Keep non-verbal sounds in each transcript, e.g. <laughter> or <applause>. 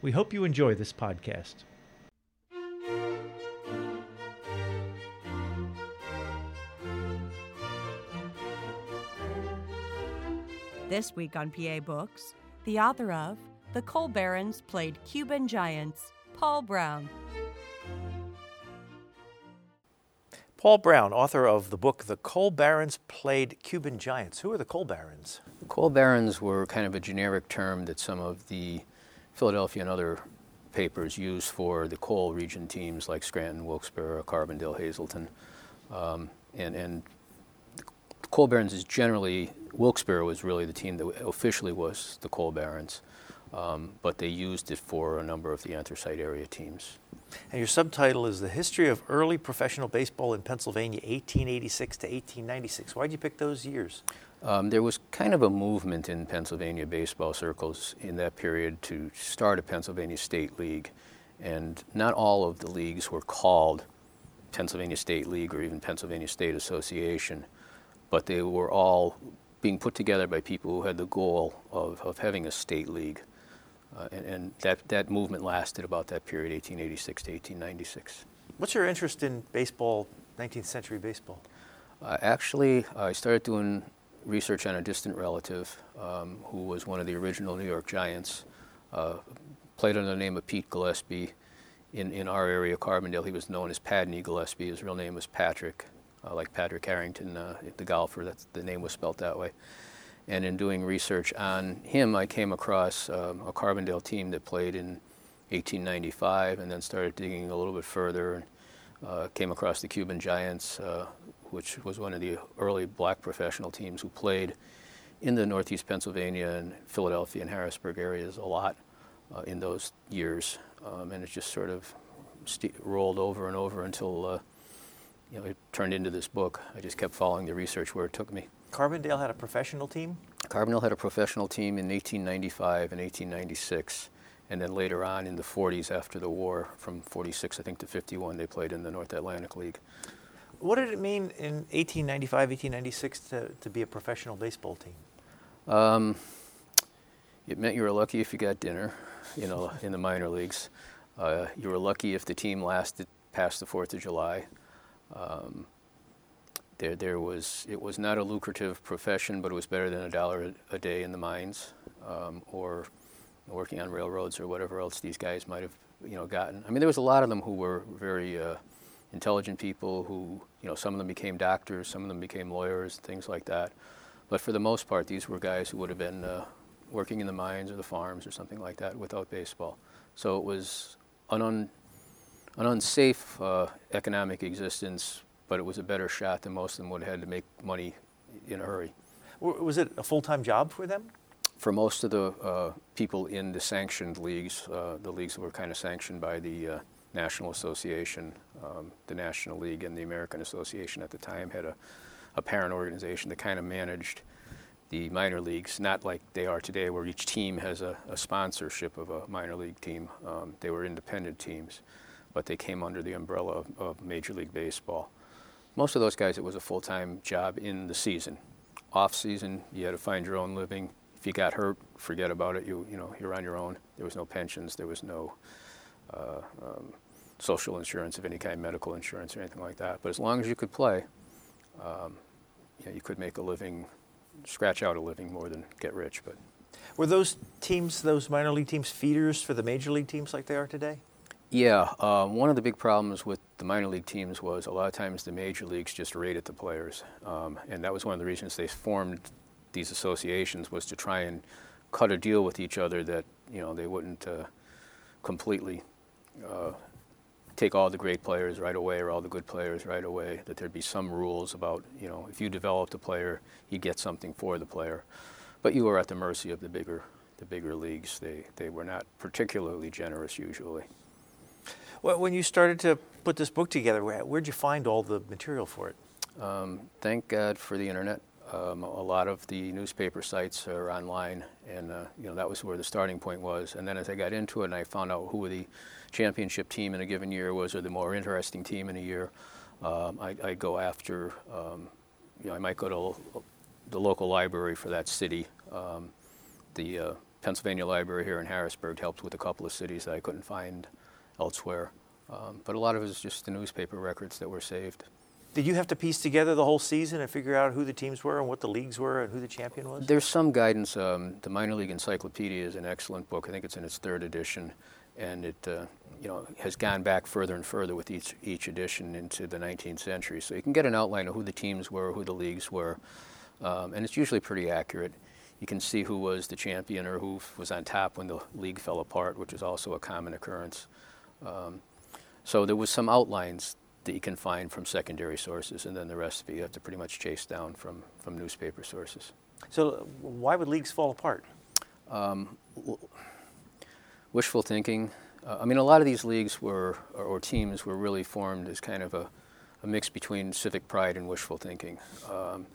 We hope you enjoy this podcast. This week on PA Books, the author of The Coal Barons Played Cuban Giants, Paul Browne. Paul Browne, author of the book The Coal Barons Played Cuban Giants. Who are the Coal Barons? The Coal Barons were kind of a generic term that some of the Philadelphia and other papers used for the coal region teams like Scranton, Wilkes-Barre, Carbondale, Hazleton. Um, and, and the Coal Barons is generally, Wilkes-Barre was really the team that officially was the Coal Barons, um, but they used it for a number of the anthracite area teams. And your subtitle is The History of Early Professional Baseball in Pennsylvania, 1886 to 1896. Why did you pick those years? Um, there was kind of a movement in Pennsylvania baseball circles in that period to start a Pennsylvania State League, and not all of the leagues were called Pennsylvania State League or even Pennsylvania State Association but they were all being put together by people who had the goal of, of having a state league. Uh, and, and that, that movement lasted about that period, 1886 to 1896. What's your interest in baseball, 19th century baseball? Uh, actually, I started doing research on a distant relative um, who was one of the original New York Giants, uh, played under the name of Pete Gillespie. In, in our area, Carbondale, he was known as Padney Gillespie. His real name was Padraig uh, like Padraig Harrington, uh, the golfer. That's the name was spelt that way. And in doing research on him, I came across um, a Carbondale team that played in 1895, and then started digging a little bit further, and uh, came across the Cuban Giants, uh, which was one of the early black professional teams who played in the Northeast Pennsylvania and Philadelphia and Harrisburg areas a lot uh, in those years, um, and it just sort of st- rolled over and over until uh, you know, it turned into this book. I just kept following the research where it took me. Carbondale had a professional team? Carbondale had a professional team in 1895 and 1896. And then later on in the 40s after the war, from 46, I think, to 51, they played in the North Atlantic League. What did it mean in 1895, 1896 to, to be a professional baseball team? Um, it meant you were lucky if you got dinner, you know, <laughs> in the minor leagues. Uh, you were lucky if the team lasted past the 4th of July. Um, there, there was it was not a lucrative profession, but it was better than a dollar a day in the mines um, or working on railroads or whatever else these guys might have you know gotten. I mean, there was a lot of them who were very uh, intelligent people who you know some of them became doctors, some of them became lawyers, things like that. But for the most part, these were guys who would have been uh, working in the mines or the farms or something like that without baseball. So it was an un, an unsafe uh, economic existence, but it was a better shot than most of them would have had to make money in a hurry. Was it a full time job for them? For most of the uh, people in the sanctioned leagues, uh, the leagues that were kind of sanctioned by the uh, National Association, um, the National League and the American Association at the time had a, a parent organization that kind of managed the minor leagues, not like they are today, where each team has a, a sponsorship of a minor league team. Um, they were independent teams but they came under the umbrella of, of Major League Baseball. Most of those guys, it was a full time job in the season. Off season, you had to find your own living. If you got hurt, forget about it. You, you know, you're on your own. There was no pensions. There was no uh, um, social insurance of any kind, medical insurance or anything like that. But as long as you could play, um, you, know, you could make a living, scratch out a living more than get rich. But were those teams, those minor league teams, feeders for the major league teams like they are today? Yeah, uh, one of the big problems with the minor league teams was a lot of times the major leagues just raided the players, um, and that was one of the reasons they formed these associations was to try and cut a deal with each other that you know they wouldn't uh, completely uh, take all the great players right away or all the good players right away. That there'd be some rules about you know if you developed a player, you get something for the player, but you were at the mercy of the bigger the bigger leagues. They, they were not particularly generous usually. Well, when you started to put this book together, where'd you find all the material for it? Um, thank God for the internet. Um, a lot of the newspaper sites are online, and uh, you know that was where the starting point was. And then as I got into it, and I found out who the championship team in a given year was, or the more interesting team in a year, um, I, I, go after. Um, you know, I might go to the local library for that city. Um, the uh, Pennsylvania Library here in Harrisburg helped with a couple of cities that I couldn't find elsewhere. Um, but a lot of it is just the newspaper records that were saved. Did you have to piece together the whole season and figure out who the teams were and what the leagues were and who the champion was? There's some guidance. Um, the Minor League Encyclopedia is an excellent book. I think it's in its third edition, and it uh, you know has gone back further and further with each each edition into the 19th century. So you can get an outline of who the teams were, who the leagues were, um, and it's usually pretty accurate. You can see who was the champion or who was on top when the league fell apart, which is also a common occurrence. Um, so there was some outlines that you can find from secondary sources, and then the rest of it you have to pretty much chase down from, from newspaper sources. So, why would leagues fall apart? Um, wishful thinking. Uh, I mean, a lot of these leagues were, or, or, teams were really formed as kind of a, a mix between civic pride and wishful thinking. Um,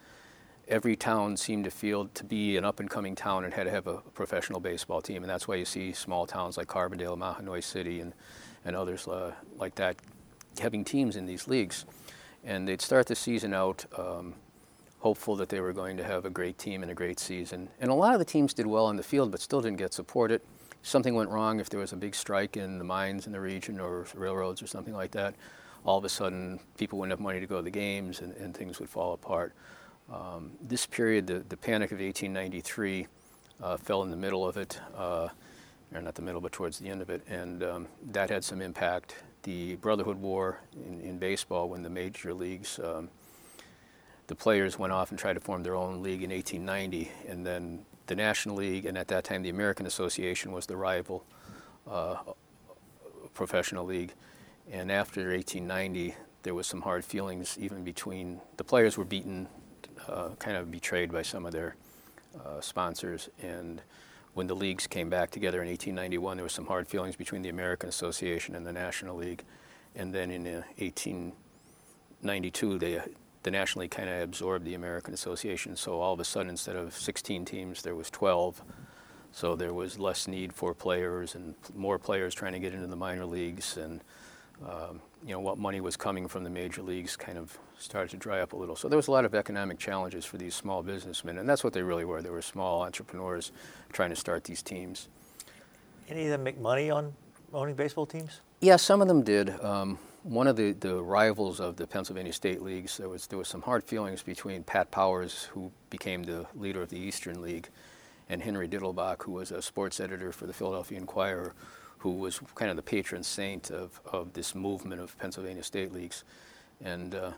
every town seemed to feel to be an up and coming town and had to have a professional baseball team, and that's why you see small towns like Carbondale, Mahanoy City, and, and others uh, like that having teams in these leagues. And they'd start the season out um, hopeful that they were going to have a great team and a great season. And a lot of the teams did well on the field, but still didn't get supported. Something went wrong if there was a big strike in the mines in the region or railroads or something like that. All of a sudden, people wouldn't have money to go to the games and, and things would fall apart. Um, this period, the, the panic of 1893, uh, fell in the middle of it, uh, or not the middle, but towards the end of it, and um, that had some impact the Brotherhood War in, in baseball when the major leagues, um, the players went off and tried to form their own league in 1890, and then the National League, and at that time the American Association was the rival uh, professional league. And after 1890, there was some hard feelings even between the players were beaten, uh, kind of betrayed by some of their uh, sponsors, and when the leagues came back together in 1891, there was some hard feelings between the American Association and the National League. And then in uh, 1892, they, the National League kind of absorbed the American Association. So all of a sudden, instead of 16 teams, there was 12. So there was less need for players and more players trying to get into the minor leagues. And um, you know, what money was coming from the major leagues kind of started to dry up a little. So there was a lot of economic challenges for these small businessmen, and that's what they really were. They were small entrepreneurs trying to start these teams. Any of them make money on owning baseball teams? Yeah, some of them did. Um, one of the, the rivals of the Pennsylvania State Leagues, there was, there was some hard feelings between Pat Powers, who became the leader of the Eastern League, and Henry Diddlebock, who was a sports editor for the Philadelphia Inquirer, who was kind of the patron saint of, of this movement of Pennsylvania state leagues. And uh,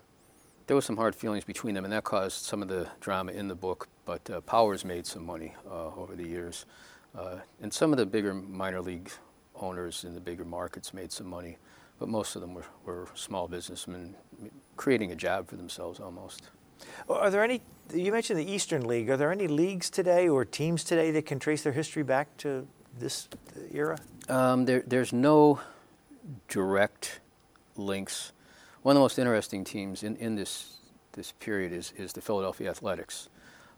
there was some hard feelings between them, and that caused some of the drama in the book. But uh, Powers made some money uh, over the years. Uh, and some of the bigger minor league owners in the bigger markets made some money, but most of them were, were small businessmen creating a job for themselves almost. Are there any, you mentioned the Eastern League, are there any leagues today or teams today that can trace their history back to this era? Um, there, there's no direct links. One of the most interesting teams in, in this, this period is, is the Philadelphia Athletics,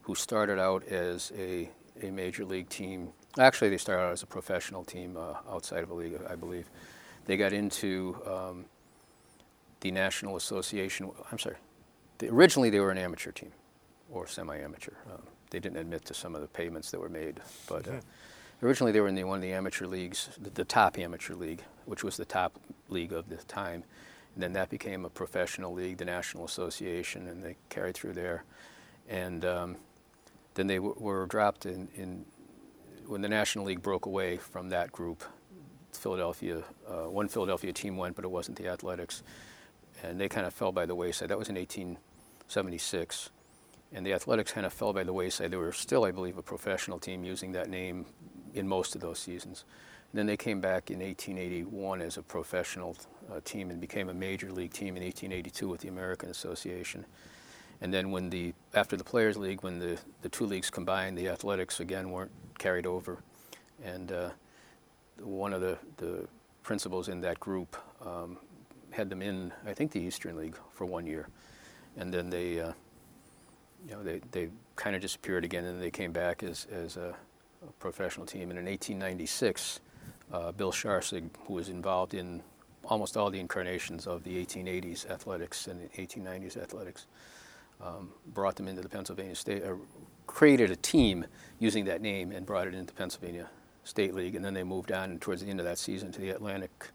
who started out as a, a major league team. Actually, they started out as a professional team uh, outside of a league, I believe. They got into um, the National Association. I'm sorry. They, originally, they were an amateur team or semi amateur. Um, they didn't admit to some of the payments that were made, but. Uh, originally they were in the, one of the amateur leagues, the, the, top amateur league, which was the top league of the time. And then that became a professional league, the National Association, and they carried through there. And um, then they w- were dropped in, in, when the National League broke away from that group. Philadelphia, uh, one Philadelphia team went, but it wasn't the Athletics, and they kind of fell by the wayside. That was in 1876 and the athletics kind of fell by the wayside. They were still, I believe, a professional team using that name in most of those seasons. And then they came back in 1881 as a professional uh, team and became a major league team in 1882 with the American Association. And then when the after the Players League, when the, the two leagues combined, the athletics again weren't carried over. And uh, one of the, the principals in that group um, had them in, I think, the Eastern League for one year. And then they, uh, you know, they, they kind of disappeared again, and they came back as, as a, a professional team. And in 1896, uh, Bill Sharsig, who was involved in almost all the incarnations of the 1880s athletics and the 1890s athletics, um, brought them into the Pennsylvania State, uh, created a team using that name and brought it into Pennsylvania State League, and then they moved on towards the end of that season to the Atlantic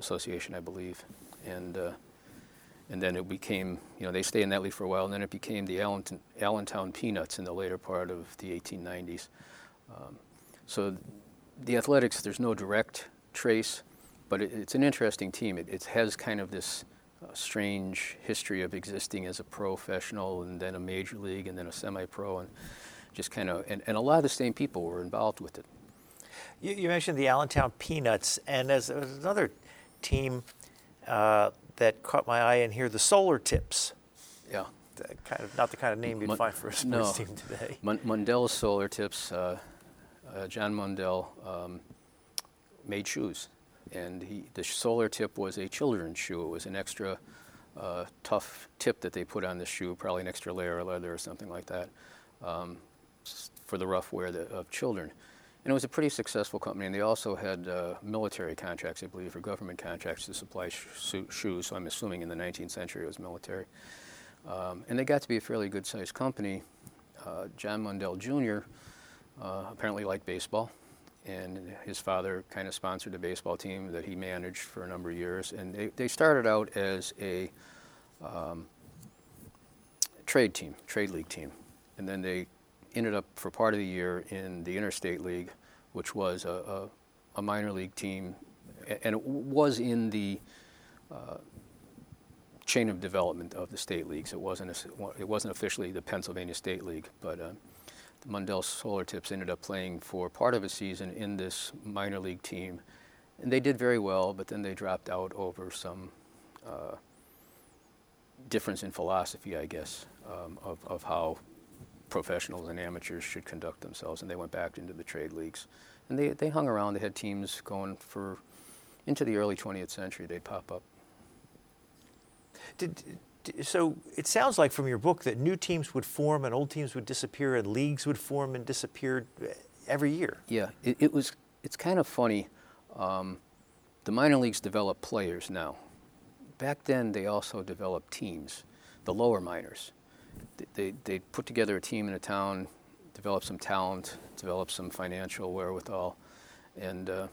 Association, I believe, and uh, and then it became, you know, they stayed in that league for a while, and then it became the Allentown, Allentown Peanuts in the later part of the 1890s. Um, so the athletics, there's no direct trace, but it, it's an interesting team. It, it has kind of this uh, strange history of existing as a professional and then a major league and then a semi-pro and just kind of, and, and a lot of the same people were involved with it. You, you mentioned the Allentown Peanuts, and as, another team uh, that caught my eye in here, the Solar Tips. Yeah. The kind of not the kind of name you'd find for a sports no. team today. Mundell Solar Tips. Uh, uh, John Mundell um, made shoes, and he, the Solar Tip was a children's shoe. It was an extra uh, tough tip that they put on the shoe, probably an extra layer of leather or something like that, um, for the rough wear of children. And it was a pretty successful company, and they also had uh, military contracts, I believe, or government contracts to supply sh- shoes. So I'm assuming in the 19th century it was military. Um, and they got to be a fairly good sized company. Uh, John Mundell Jr. Uh, apparently liked baseball, and his father kind of sponsored a baseball team that he managed for a number of years. And they, they started out as a um, trade team, trade league team. And then they ended up for part of the year in the Interstate League, which was a, a, a minor league team, and it was in the uh, chain of development of the state leagues. It wasn't it wasn't officially the Pennsylvania State League, but uh, the Mundell Solar Tips ended up playing for part of a season in this minor league team, and they did very well. But then they dropped out over some uh, difference in philosophy, I guess, um, of of how professionals and amateurs should conduct themselves, and they went back into the trade leagues. And they, they hung around. They had teams going for into the early 20th century. They'd pop up. Did, so it sounds like from your book that new teams would form and old teams would disappear and leagues would form and disappear every year. Yeah, it, it was. It's kind of funny. Um, the minor leagues develop players now. Back then, they also developed teams, the lower minors they, they put together a team in a town, develop some talent, develop some financial wherewithal, and uh,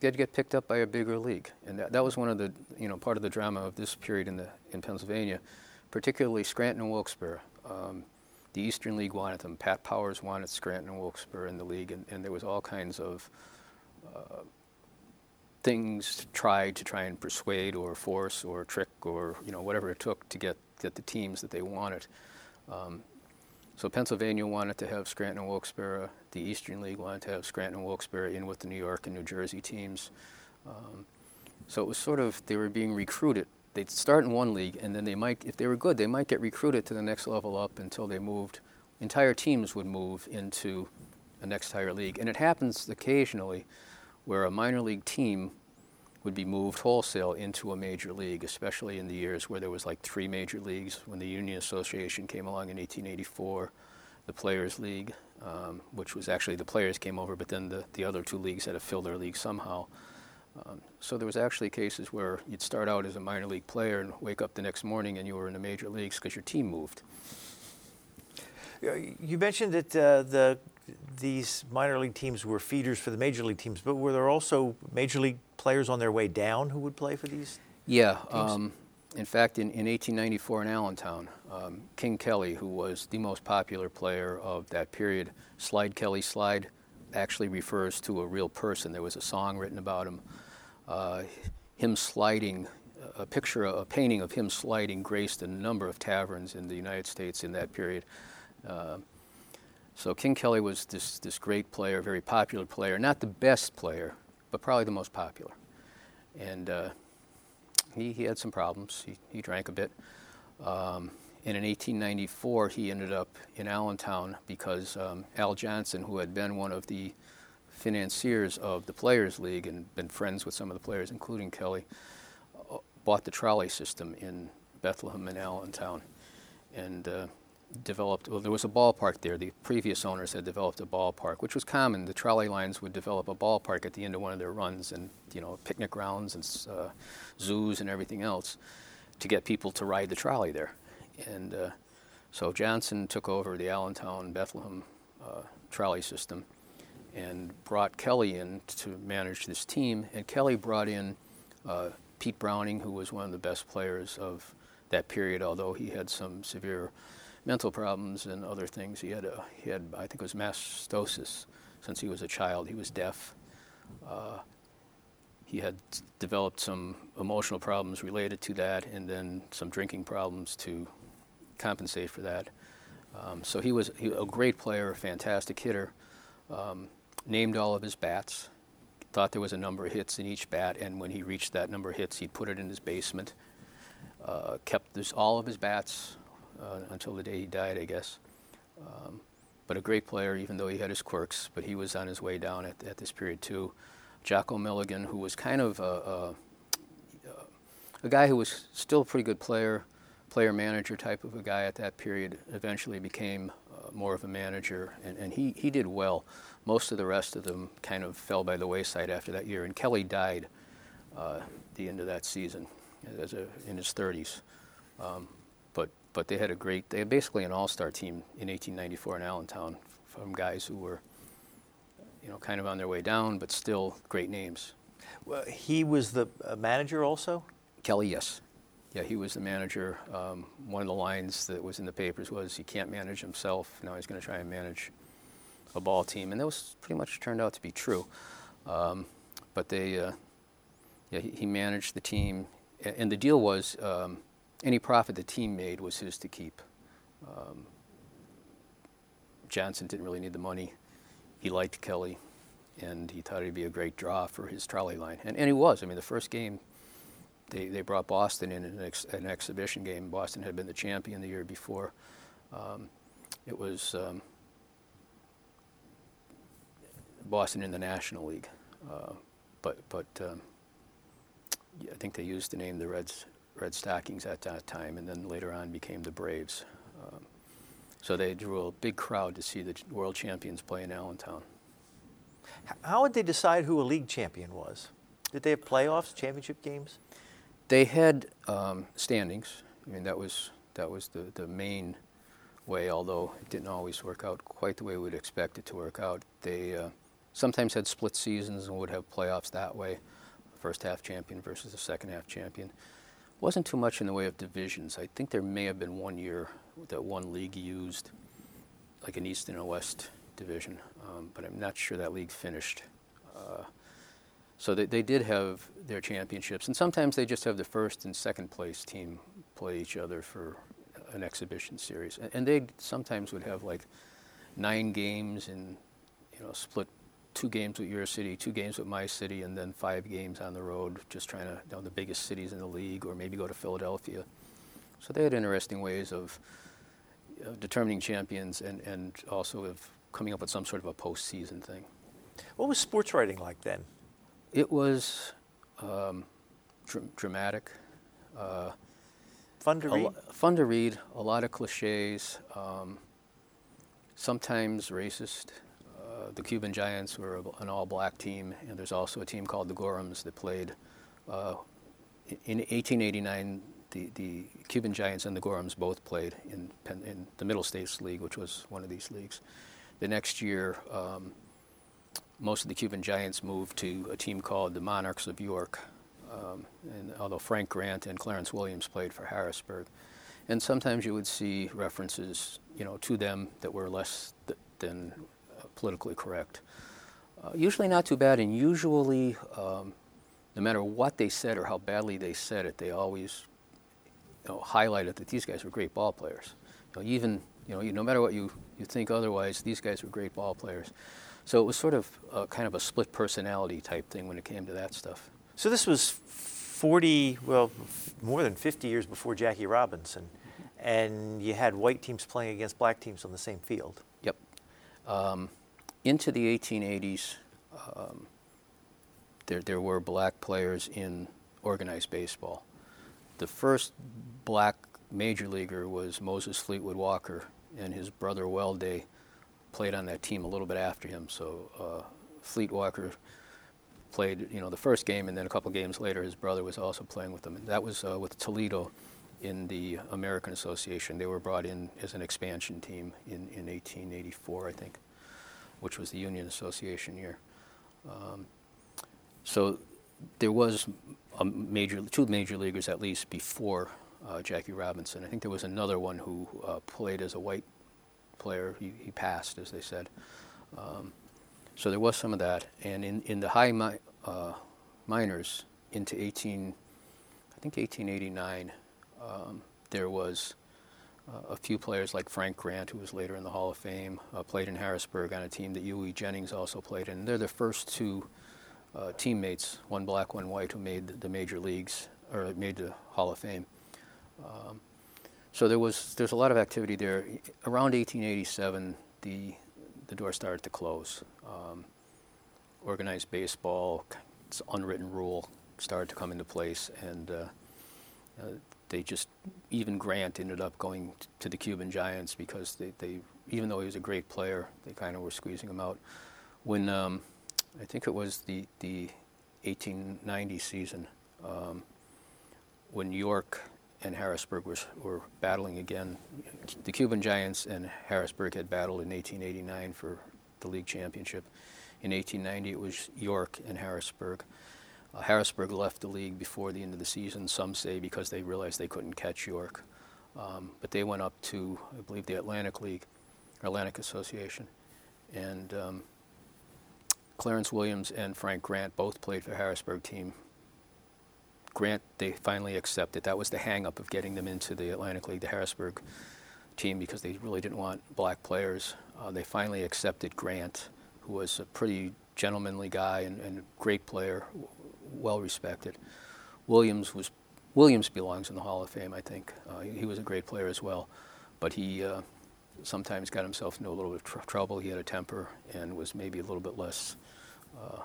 they'd get picked up by a bigger league. And that, that was one of the, you know, part of the drama of this period in, the, in Pennsylvania, particularly Scranton and Wilkes-Barre. Um, the Eastern League wanted them. Pat Powers wanted Scranton and Wilkes-Barre in the league, and, and there was all kinds of uh, things tried to try and persuade or force or trick or you know whatever it took to get get the teams that they wanted. Um, so Pennsylvania wanted to have Scranton and Wilkes-Barre. The Eastern League wanted to have Scranton and Wilkes-Barre in with the New York and New Jersey teams. Um, so it was sort of they were being recruited. They'd start in one league, and then they might, if they were good, they might get recruited to the next level up until they moved. Entire teams would move into a next higher league, and it happens occasionally where a minor league team would be moved wholesale into a major league, especially in the years where there was like three major leagues. When the Union Association came along in 1884, the Players League, um, which was actually the players came over, but then the, the other two leagues had to fill their league somehow. Um, so there was actually cases where you'd start out as a minor league player and wake up the next morning and you were in the major leagues because your team moved. You mentioned that uh, the these minor league teams were feeders for the major league teams, but were there also major league players on their way down who would play for these? Yeah. Um, in fact, in, in 1894 in Allentown, um, King Kelly, who was the most popular player of that period, Slide Kelly Slide, actually refers to a real person. There was a song written about him. Uh, him sliding, a picture, a painting of him sliding graced a number of taverns in the United States in that period. Uh, so King Kelly was this, this great player, very popular player, not the best player, but probably the most popular. And uh, he, he had some problems. He, he drank a bit. Um, and in 1894, he ended up in Allentown because um, Al Johnson, who had been one of the financiers of the Players League and been friends with some of the players, including Kelly, uh, bought the trolley system in Bethlehem and Allentown, and uh, developed. Well, there was a ballpark there. The previous owners had developed a ballpark, which was common. The trolley lines would develop a ballpark at the end of one of their runs, and you know, picnic grounds and uh, zoos and everything else, to get people to ride the trolley there, and. Uh, so Johnson took over the Allentown Bethlehem uh, trolley system and brought Kelly in to manage this team. And Kelly brought in uh, Pete Browning, who was one of the best players of that period, although he had some severe mental problems and other things. He had, a, he had I think it was mastosis since he was a child. He was deaf. Uh, he had developed some emotional problems related to that, and then some drinking problems to compensate for that. Um, so he was he, a great player, a fantastic hitter. Um, named all of his bats. Thought there was a number of hits in each bat, and when he reached that number of hits, he'd put it in his basement. Uh, kept this, all of his bats uh, until the day he died, I guess. Um, but a great player, even though he had his quirks. But he was on his way down at, at this period too. Jocko Milligan, who was kind of a, a, a guy who was still a pretty good player, player manager type of a guy at that period, eventually became uh, more of a manager, and, and he, he did well. Most of the rest of them kind of fell by the wayside after that year, and Kelly died uh, the end of that season as a, in his 30s. Um, but they had a great, they had basically an all-star team in 1894 in Allentown from guys who were, you know, kind of on their way down, but still great names. Well, he was the uh, manager also. Kelly, yes. Yeah, he was the manager. Um, one of the lines that was in the papers was he can't manage himself. Now he's going to try and manage a ball team, and that was pretty much turned out to be true. Um, but they, uh, yeah, he, he, managed the team, and the deal was um, any profit the team made was his to keep. Um, Johnson didn't really need the money. He liked Kelly, and he thought he'd be a great draw for his trolley line, and, and he was. I mean, the first game they, they brought Boston in an, ex, an exhibition game. Boston had been the champion the year before. Um, it was um, Boston in the National League, uh, but but um, I think they used the name the Reds Red Stockings at that time, and then later on became the Braves. Um, so they drew a big crowd to see the world champions play in Allentown. How would they decide who a league champion was? Did they have playoffs, championship games? They had um, standings. I mean, that was that was the, the main way. Although it didn't always work out quite the way we'd expect it to work out. They uh, sometimes had split seasons and would have playoffs that way. First half champion versus the second half champion. Wasn't too much in the way of divisions. I think there may have been one year that one league used like an East and a West division, um, but I'm not sure that league finished. Uh, so they, they did have their championships, and sometimes they just have the first and second place team play each other for an exhibition series. And, and they sometimes would have like nine games and you know split two games with your city, two games with my city, and then five games on the road, just trying to you know the biggest cities in the league, or maybe go to Philadelphia. So they had interesting ways of uh, determining champions and, and also of coming up with some sort of a postseason thing. What was sports writing like then? It was um, dr- dramatic. Uh, fun to read. Lo- fun to read. A lot of cliches. Um, sometimes racist. Uh, the Cuban Giants were an all-black team, and there's also a team called the Gorhams that played. Uh, in 1889, the, the Cuban Giants and the Gorhams both played in, in the Middle States League, which was one of these leagues. The next year, um, most of the Cuban Giants moved to a team called the Monarchs of York. Um, and although Frank Grant and Clarence Williams played for Harrisburg, and sometimes you would see references, you know, to them that were less th- than politically correct. Uh, usually not too bad, and usually, um, no matter what they said or how badly they said it, they always you know, highlighted that these guys were great ball players. You know, even you know, no matter what you, you think otherwise, these guys were great ball players. So it was sort of a, kind of a split personality type thing when it came to that stuff. So this was 40, well, more than 50 years before Jackie Robinson, and you had white teams playing against black teams on the same field. Yep. Um, into the 1880s, um, there, there were black players in organized baseball. The first black major leaguer was Moses Fleetwood Walker, and his brother Welday played on that team a little bit after him. So uh, Fleet Walker played, you know, the first game, and then a couple games later, his brother was also playing with them. And that was uh, with Toledo in the American Association. They were brought in as an expansion team in, in 1884, I think, which was the Union Association year. Um, so there was a major, two major leaguers at least before uh, Jackie Robinson. I think there was another one who uh, played as a white player. He, he passed, as they said. Um, so there was some of that. And in, in the high mi- uh, minors into 18, I think 1889, um, there was a few players like Frank Grant, who was later in the Hall of Fame, uh, played in Harrisburg on a team that Hughie Jennings also played in. They're the first two uh, teammates, one black, one white, who made the major leagues or made the Hall of Fame. Um, so there was there's a lot of activity there. Around 1887, the the door started to close. Um, organized baseball, it's unwritten rule, started to come into place, and uh, uh, they just even Grant ended up going t- to the Cuban Giants because they, they even though he was a great player, they kind of were squeezing him out. When um, I think it was the the 1890 season, um, when York and Harrisburg were, were battling again. The Cuban Giants and Harrisburg had battled in 1889 for the league championship. In 1890, it was York and Harrisburg. Uh, Harrisburg left the league before the end of the season, some say because they realized they couldn't catch York. Um, but they went up to, I believe, the Atlantic League, Atlantic Association. And um, Clarence Williams and Frank Grant both played for Harrisburg team Grant, they finally accepted. That was the hangup of getting them into the Atlantic League, the Harrisburg team, because they really didn't want black players. Uh, they finally accepted Grant, who was a pretty gentlemanly guy and, and great player, well respected. Williams was Williams belongs in the Hall of Fame, I think. Uh, he, he was a great player as well, but he uh, sometimes got himself into a little bit of tr- trouble. He had a temper and was maybe a little bit less uh,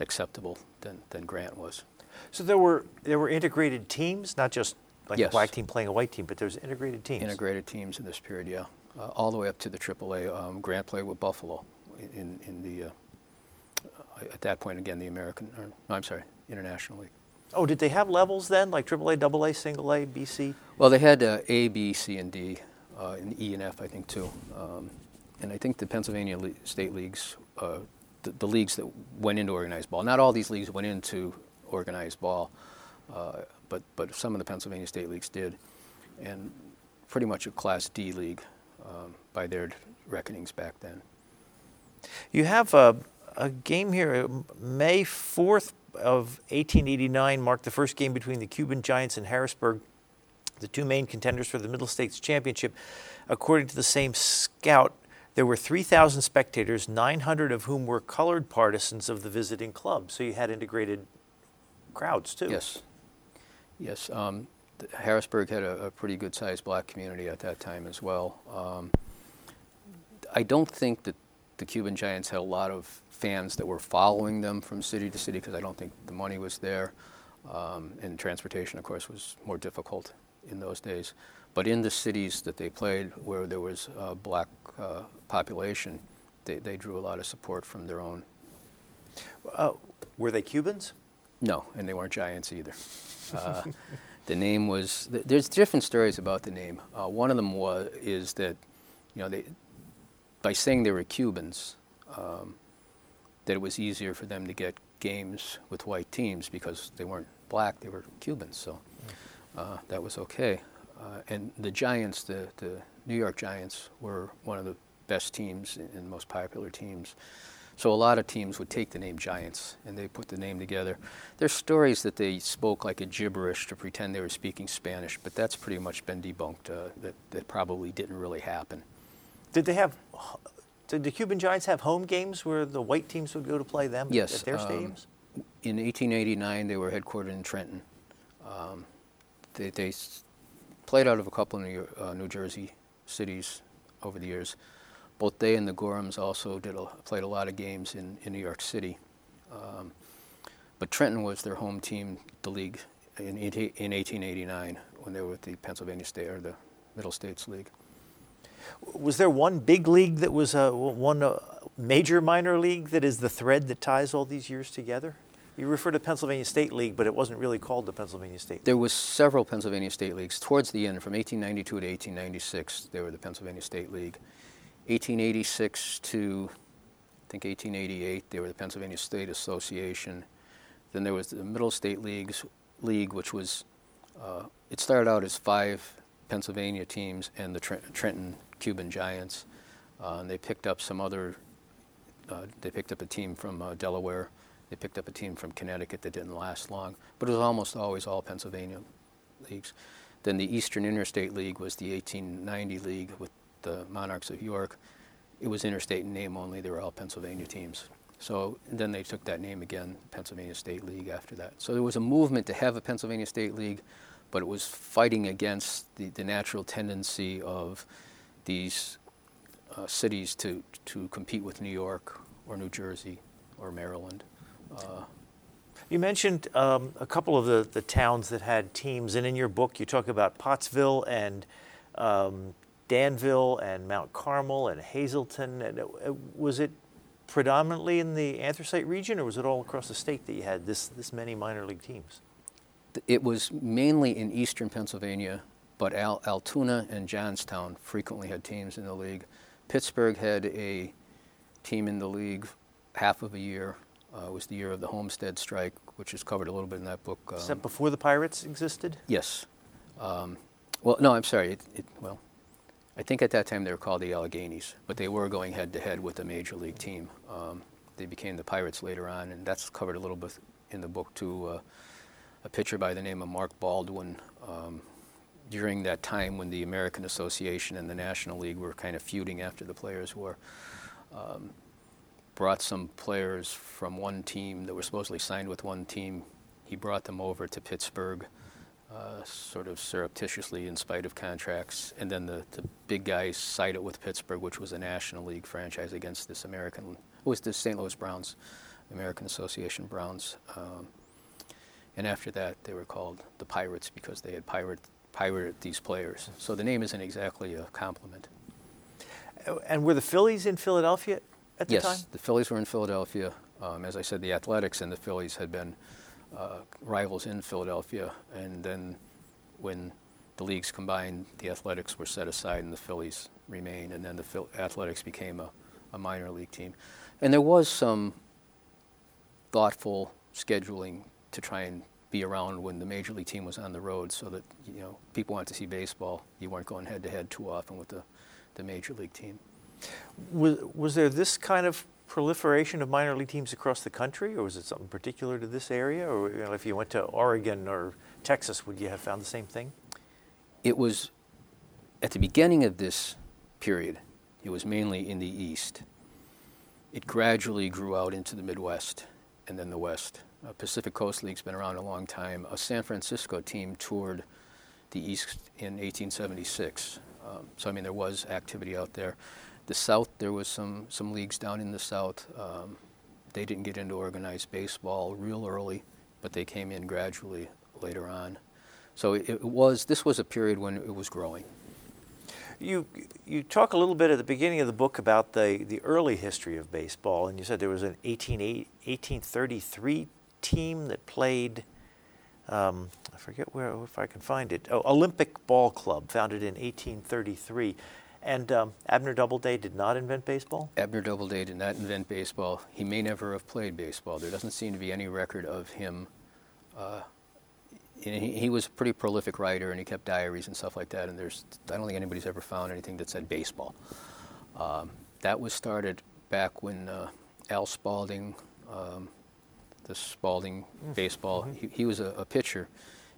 acceptable than, than Grant was. So there were there were integrated teams, not just like Yes. a black team playing a white team, but there was integrated teams. integrated teams in this period, yeah, uh, all the way up to the AAA. Um, Grant played with Buffalo in in the uh, at that point again the American. Or, no, I'm sorry, International League. Oh, did they have levels then, like AAA, AA, Single A, BC? Well, they had uh, A, B, C, and D, uh, and E and F, I think too. Um, and I think the Pennsylvania le- state leagues, uh, the, the leagues that went into organized ball. Not all these leagues went into organized ball, uh, but but some of the Pennsylvania state leagues did, and pretty much a Class D league um, by their reckonings back then. You have a, a game here, uh, May 4th of 1889 marked the first game between the Cuban Giants and Harrisburg, the two main contenders for the Middle States Championship. According to the same scout, there were 3,000 spectators, 900 of whom were colored partisans of the visiting club. So you had integrated crowds too. Yes, yes. Um, Harrisburg had a, a pretty good-sized black community at that time as well. Um, I don't think that the Cuban Giants had a lot of fans that were following them from city to city because I don't think the money was there, um, and transportation, of course, was more difficult in those days. But in the cities that they played, where there was a black uh, population, they, they drew a lot of support from their own Uh, were they Cubans? No, and they weren't giants either. Uh, the name was. th- There's different stories about the name. Uh, one of them was is that, you know, they, by saying they were Cubans, um, that it was easier for them to get games with white teams because they weren't black; they were Cubans. So uh, that was okay. Uh, and the Giants, the the New York Giants, were one of the best teams and and most popular teams. So a lot of teams would take the name Giants and they put the name together. There's stories that they spoke like a gibberish to pretend they were speaking Spanish, but that's pretty much been debunked. Uh, that that probably didn't really happen. Did they have? Did the Cuban Giants have home games where the white teams would go to play them Yes, at their um, stadiums? In 1889, they were headquartered in Trenton. Um, they, they played out of a couple of New, uh, New Jersey cities over the years. Both they and the Gorhams also did a, played a lot of games in, in New York City. Um, but Trenton was their home team, the league, in, in 1889 when they were with the Pennsylvania State or the Middle States League. Was there one big league that was a, one uh, major minor league that is the thread that ties all these years together? You refer to Pennsylvania State League, but it wasn't really called the Pennsylvania State. League. There was several Pennsylvania State Leagues towards the end, from 1892 to 1896. They were the Pennsylvania State League. 1886 to I think 1888, they were the Pennsylvania State Association. Then there was the Middle State Leagues League, which was uh, it started out as five Pennsylvania teams and the Trent- Trenton Cuban Giants. Uh, and they picked up some other. Uh, they picked up a team from uh, Delaware they picked up a team from Connecticut that didn't last long, but it was almost always all Pennsylvania leagues. Then the Eastern Interstate League was the 1890 league with the Monarchs of York. It was interstate in name only. They were all Pennsylvania teams. So then they took that name again, Pennsylvania State League, after that. So there was a movement to have a Pennsylvania State League, but it was fighting against the, the natural tendency of these uh, cities to, to compete with New York or New Jersey or Maryland. Uh, you mentioned um, a couple of the, the towns that had teams, and in your book you talk about Pottsville and um, Danville and Mount Carmel and Hazleton. And uh, was it predominantly in the anthracite region, or was it all across the state that you had this, this many minor league teams? It was mainly in eastern Pennsylvania, but Al- Altoona and Johnstown frequently had teams in the league. Pittsburgh had a team in the league half of a year. Uh, was the year of the Homestead Strike, which is covered a little bit in that book. Um, is that before the Pirates existed? Yes. Um, well, no, I'm sorry. It, it, well, I think at that time they were called the Alleghenies, but they were going head to head with a major league team. Um, they became the Pirates later on, and that's covered a little bit in the book too. Uh, a pitcher by the name of Mark Baldwin. Um, during that time when the American Association and the National League were kind of feuding after the Players' War, um, brought some players from one team that were supposedly signed with one team. He brought them over to Pittsburgh, uh, sort of surreptitiously in spite of contracts. And then the, the big guys sided with Pittsburgh, which was a National League franchise against this American, it was the St. Louis Browns, American Association Browns. Um, and after that, they were called the Pirates because they had pirate, pirated these players. So the name isn't exactly a compliment. And were the Phillies in Philadelphia at the yes, time? the Phillies were in Philadelphia. Um, as I said, the Athletics and the Phillies had been uh, rivals in Philadelphia, and then when the leagues combined, the Athletics were set aside and the Phillies remained, and then the Phil- Athletics became a, a minor league team. And there was some thoughtful scheduling to try and be around when the major league team was on the road so that you know people wanted to see baseball. You weren't going head to head too often with the, the major league team. Was, was there this kind of proliferation of minor league teams across the country, or was it something particular to this area? Or you know, if you went to Oregon or Texas, would you have found the same thing? It was at the beginning of this period, it was mainly in the East. It gradually grew out into the Midwest and then the West. Uh, Pacific Coast League's been around a long time. A San Francisco team toured the East in 1876. Um, so, I mean, there was activity out there the South, there was some, some leagues down in the South. Um, they didn't get into organized baseball real early, but they came in gradually later on. So it, it was this was a period when it was growing. You you talk a little bit at the beginning of the book about the, the early history of baseball, and you said there was an 18, 1833 team that played. Um, I forget where if I can find it. Oh, Olympic Ball Club, founded in 1833. And um, Abner Doubleday did not invent baseball? Abner Doubleday did not invent baseball. He may never have played baseball. There doesn't seem to be any record of him. Uh, he, he, was a pretty prolific writer, and he kept diaries and stuff like that. And there's, I don't think anybody's ever found anything that said baseball. Um, that was started back when uh, Al Spalding, um, the Spalding baseball, mm-hmm. he, he, was a, a, pitcher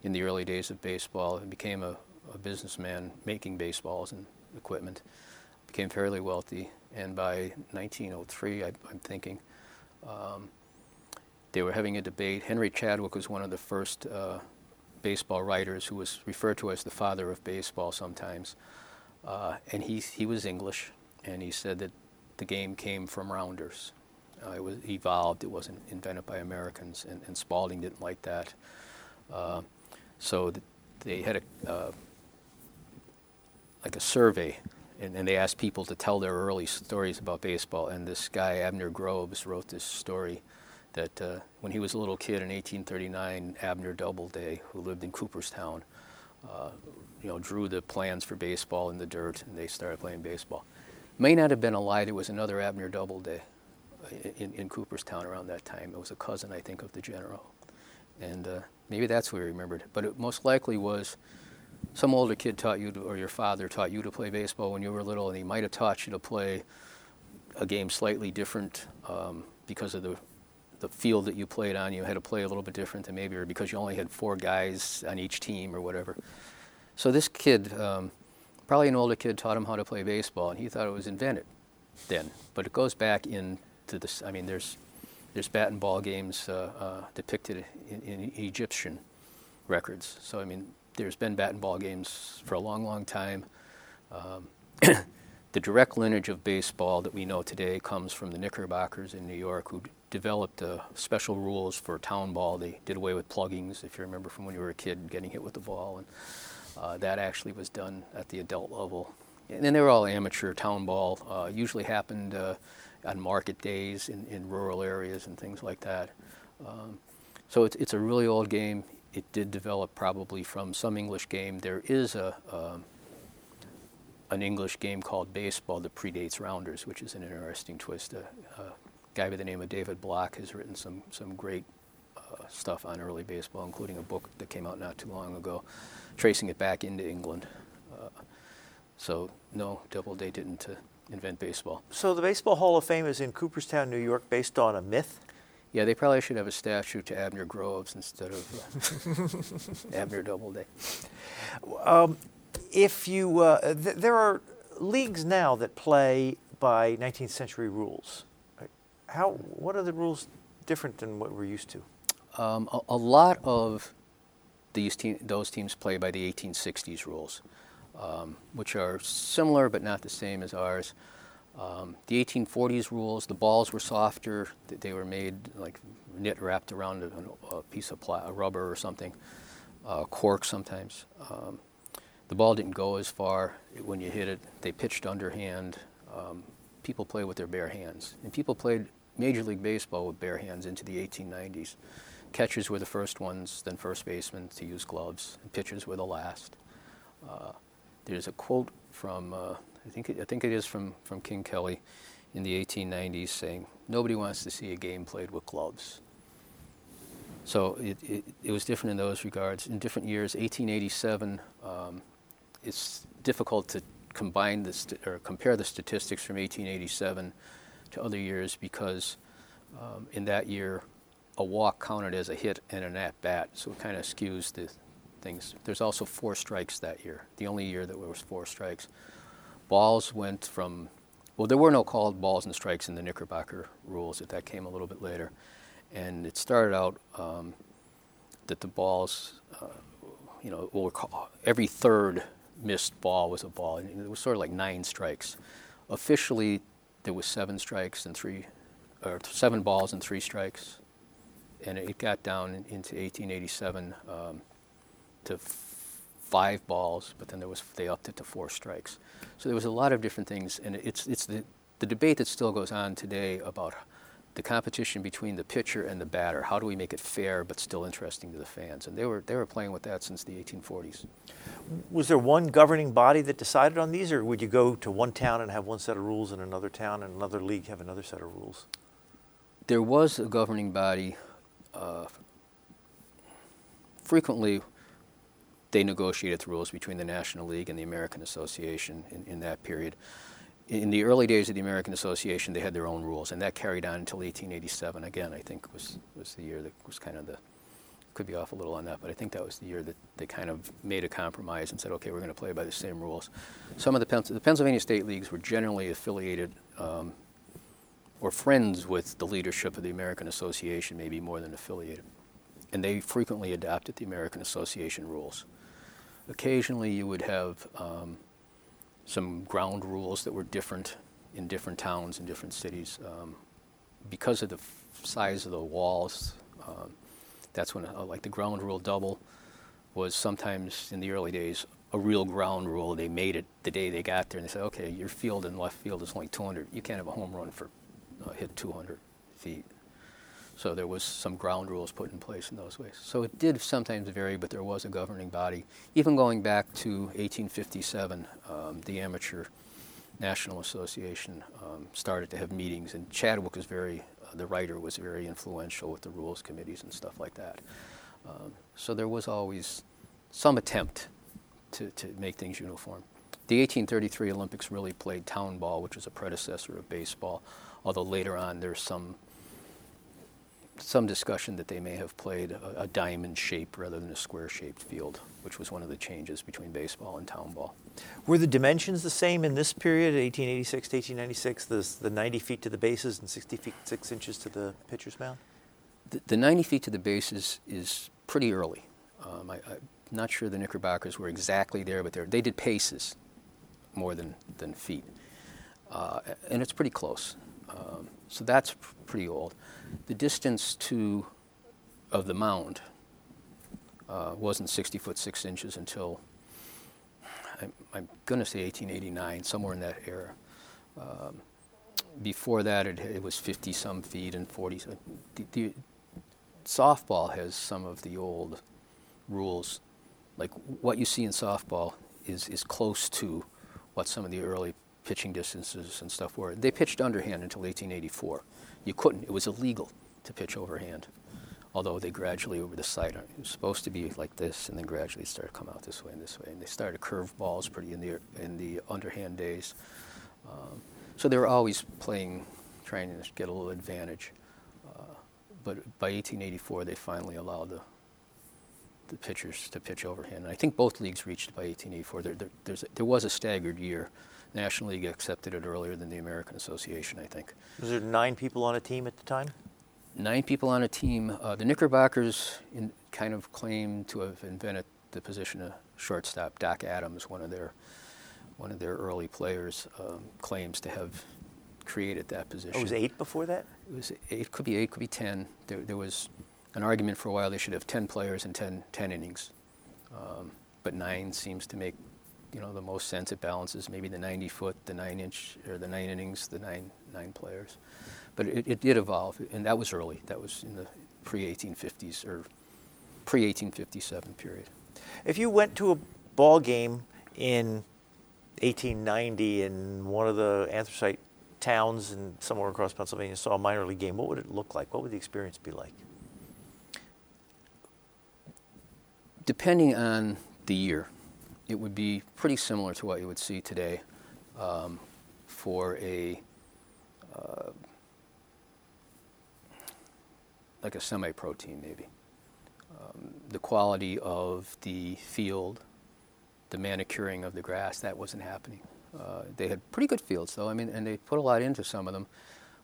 in the early days of baseball and became a, a businessman making baseballs and equipment, became fairly wealthy, and by 1903, I, am thinking, um, they were having a debate. Henry Chadwick was one of the first uh, baseball writers who was referred to as the father of baseball sometimes, uh, and he he was English, and he said that the game came from rounders. Uh, it was evolved. It wasn't invented by Americans, and, and Spalding didn't like that. Uh, so th- they had a uh, like a survey, and, and, they asked people to tell their early stories about baseball. And this guy Abner Graves wrote this story that uh, when he was a little kid in 1839, Abner Doubleday, who lived in Cooperstown, uh, you know, drew the plans for baseball in the dirt, and they started playing baseball. May not have been a lie. There was another Abner Doubleday in, in Cooperstown around that time. It was a cousin, I think, of the general, and uh, maybe that's where he remembered. But it most likely was some older kid taught you to, or your father taught you to play baseball when you were little, and he might have taught you to play a game slightly different um, because of the the field that you played on. You had to play a little bit different than maybe, or because you only had four guys on each team or whatever. So this kid, um, probably an older kid, taught him how to play baseball, and he thought it was invented then. But it goes back into this. I mean, there's there's bat and ball games uh, uh, depicted in, in Egyptian records. So I mean, there's been bat and ball games for a long, long time. Um, <clears throat> the direct lineage of baseball that we know today comes from the Knickerbockers in New York, who developed uh, special rules for town ball. They did away with pluggings, if you remember from when you were a kid, getting hit with the ball, and uh, that actually was done at the adult level. And then they were all amateur town ball. Uh, usually happened uh, on market days in, in rural areas and things like that. Um, so it's, it's a really old game it did develop probably from some English game. There is a um, an English game called baseball that predates Rounders, which is an interesting twist. A, a guy by the name of David Block has written some some great uh, stuff on early baseball, including a book that came out not too long ago, tracing it back into England. Uh, so no, Doubleday didn't uh, invent baseball. So the Baseball Hall of Fame is in Cooperstown, New York, based on a myth. Yeah, they probably should have a statue to Abner Graves instead of uh, <laughs> Abner Doubleday. Um, if you, uh, th- there are leagues now that play by 19th century rules. How, what are the rules different than what we're used to? Um, a, a, lot of these te- those teams play by the 1860s rules, um, which are similar but not the same as ours. Um, the 1840s rules, the balls were softer. They were made like knit wrapped around a, a piece of rubber or something, uh, cork sometimes. Um, the ball didn't go as far when you hit it. They pitched underhand. Um, people played with their bare hands, and people played Major League Baseball with bare hands into the 1890s. Catchers were the first ones, then first basemen to use gloves, and pitchers were the last. Uh, there's a quote from uh, I think it, I think it is from, from King Kelly in the 1890s saying, nobody wants to see a game played with gloves. So it, it, it was different in those regards. In different years, 1887, um, it's difficult to combine the st- or compare the statistics from 1887 to other years because um, in that year, a walk counted as a hit and an at bat, so it kind of skews the things. There's also four strikes that year, the only year that there was four strikes balls went from, well, there were no called balls and strikes in the Knickerbocker rules, that came a little bit later. And it started out um, that the balls, uh, you know, every third missed ball was a ball. And it was sort of like nine strikes. Officially, there was seven strikes and three, or seven balls and three strikes. And it got down into 1887 um, to five balls, but then there was they upped it to four strikes. So there was a lot of different things, and it's it's the the debate that still goes on today about the competition between the pitcher and the batter. How do we make it fair but still interesting to the fans? And they were they were playing with that since the 1840s. Was there one governing body that decided on these, or would you go to one town and have one set of rules, and another town and another league have another set of rules? There was a governing body. Uh, frequently, they negotiated the rules between the National League and the American Association in, in that period. In the early days of the American Association, they had their own rules, and that carried on until 1887. Again, I think was was the year that was kind of the could be off a little on that, but I think that was the year that they kind of made a compromise and said, okay, we're going to play by the same rules. Some of the, the Pennsylvania state leagues were generally affiliated um, or friends with the leadership of the American Association, maybe more than affiliated, and they frequently adopted the American Association rules. Occasionally, you would have um, some ground rules that were different in different towns and different cities. Um, because of the f- size of the walls, um, that's when uh, like the ground rule double was sometimes in the early days a real ground rule. They made it the day they got there, and they said, okay, your field in left field is only 200. You can't have a home run for uh, hit 200 feet. So there was some ground rules put in place in those ways. So it did sometimes vary, but there was a governing body. Even going back to 1857, um, the Amateur National Association um, started to have meetings, and Chadwick was very, uh, the writer was very influential with the rules committees and stuff like that. Um, so there was always some attempt to, to make things uniform. The 1833 Olympics really played town ball, which was a predecessor of baseball, although later on there's some some discussion that they may have played a, a diamond shape rather than a square shaped field, which was one of the changes between baseball and town ball. Were the dimensions the same in this period, 1886 to 1896, the, the 90 feet to the bases and 60 feet 6 inches to the pitcher's mound? The, the 90 feet to the bases is pretty early. Um, I, am not sure the Knickerbockers were exactly there, but they did paces more than, than feet. Uh, and it's pretty close. Um, so that's pr- pretty old. The distance to of the mound uh, wasn't 60 foot 6 inches until I'm, I'm going to say 1889, somewhere in that era. Um, before that, it, it, was 50 some feet and 40. The, the, softball has some of the old rules. Like what you see in softball is, is close to what some of the early pitching distances and stuff were. They pitched underhand until 1884. You couldn't, it was illegal to pitch overhand. Although they gradually over the side, it was supposed to be like this, and then gradually started to come out this way and this way. And they started curve balls pretty in the in the underhand days. Um, so they were always playing, trying to get a little advantage. Uh, but by 1884, they finally allowed the the pitchers to pitch overhand. And I think both leagues reached by 1884. There, there, there was a staggered year National League accepted it earlier than the American Association, I think. Was there nine people on a team at the time? Nine people on a team. Uh, the Knickerbockers in, kind of claim to have invented the position of shortstop. Doc Adams, one of their one of their early players, um, claims to have created that position. Oh, it was eight before that. It was eight. Could be eight. Could be ten. There, there was an argument for a while they should have ten players and 10, 10 innings, um, but nine seems to make you know the most sense. It balances maybe the 90 foot, the nine inch, or the nine innings, the nine nine players. But it, it did evolve, and that was early. That was in the pre 1850s or pre 1857 period. If you went to a ball game in 1890 in one of the anthracite towns and somewhere across Pennsylvania saw a minor league game, what would it look like? What would the experience be like? Depending on the year, it would be pretty similar to what you would see today um, for a uh, like a semi-protein maybe. Um, the quality of the field, the manicuring of the grass, that wasn't happening. Uh, they had pretty good fields, though. I mean, and they put a lot into some of them.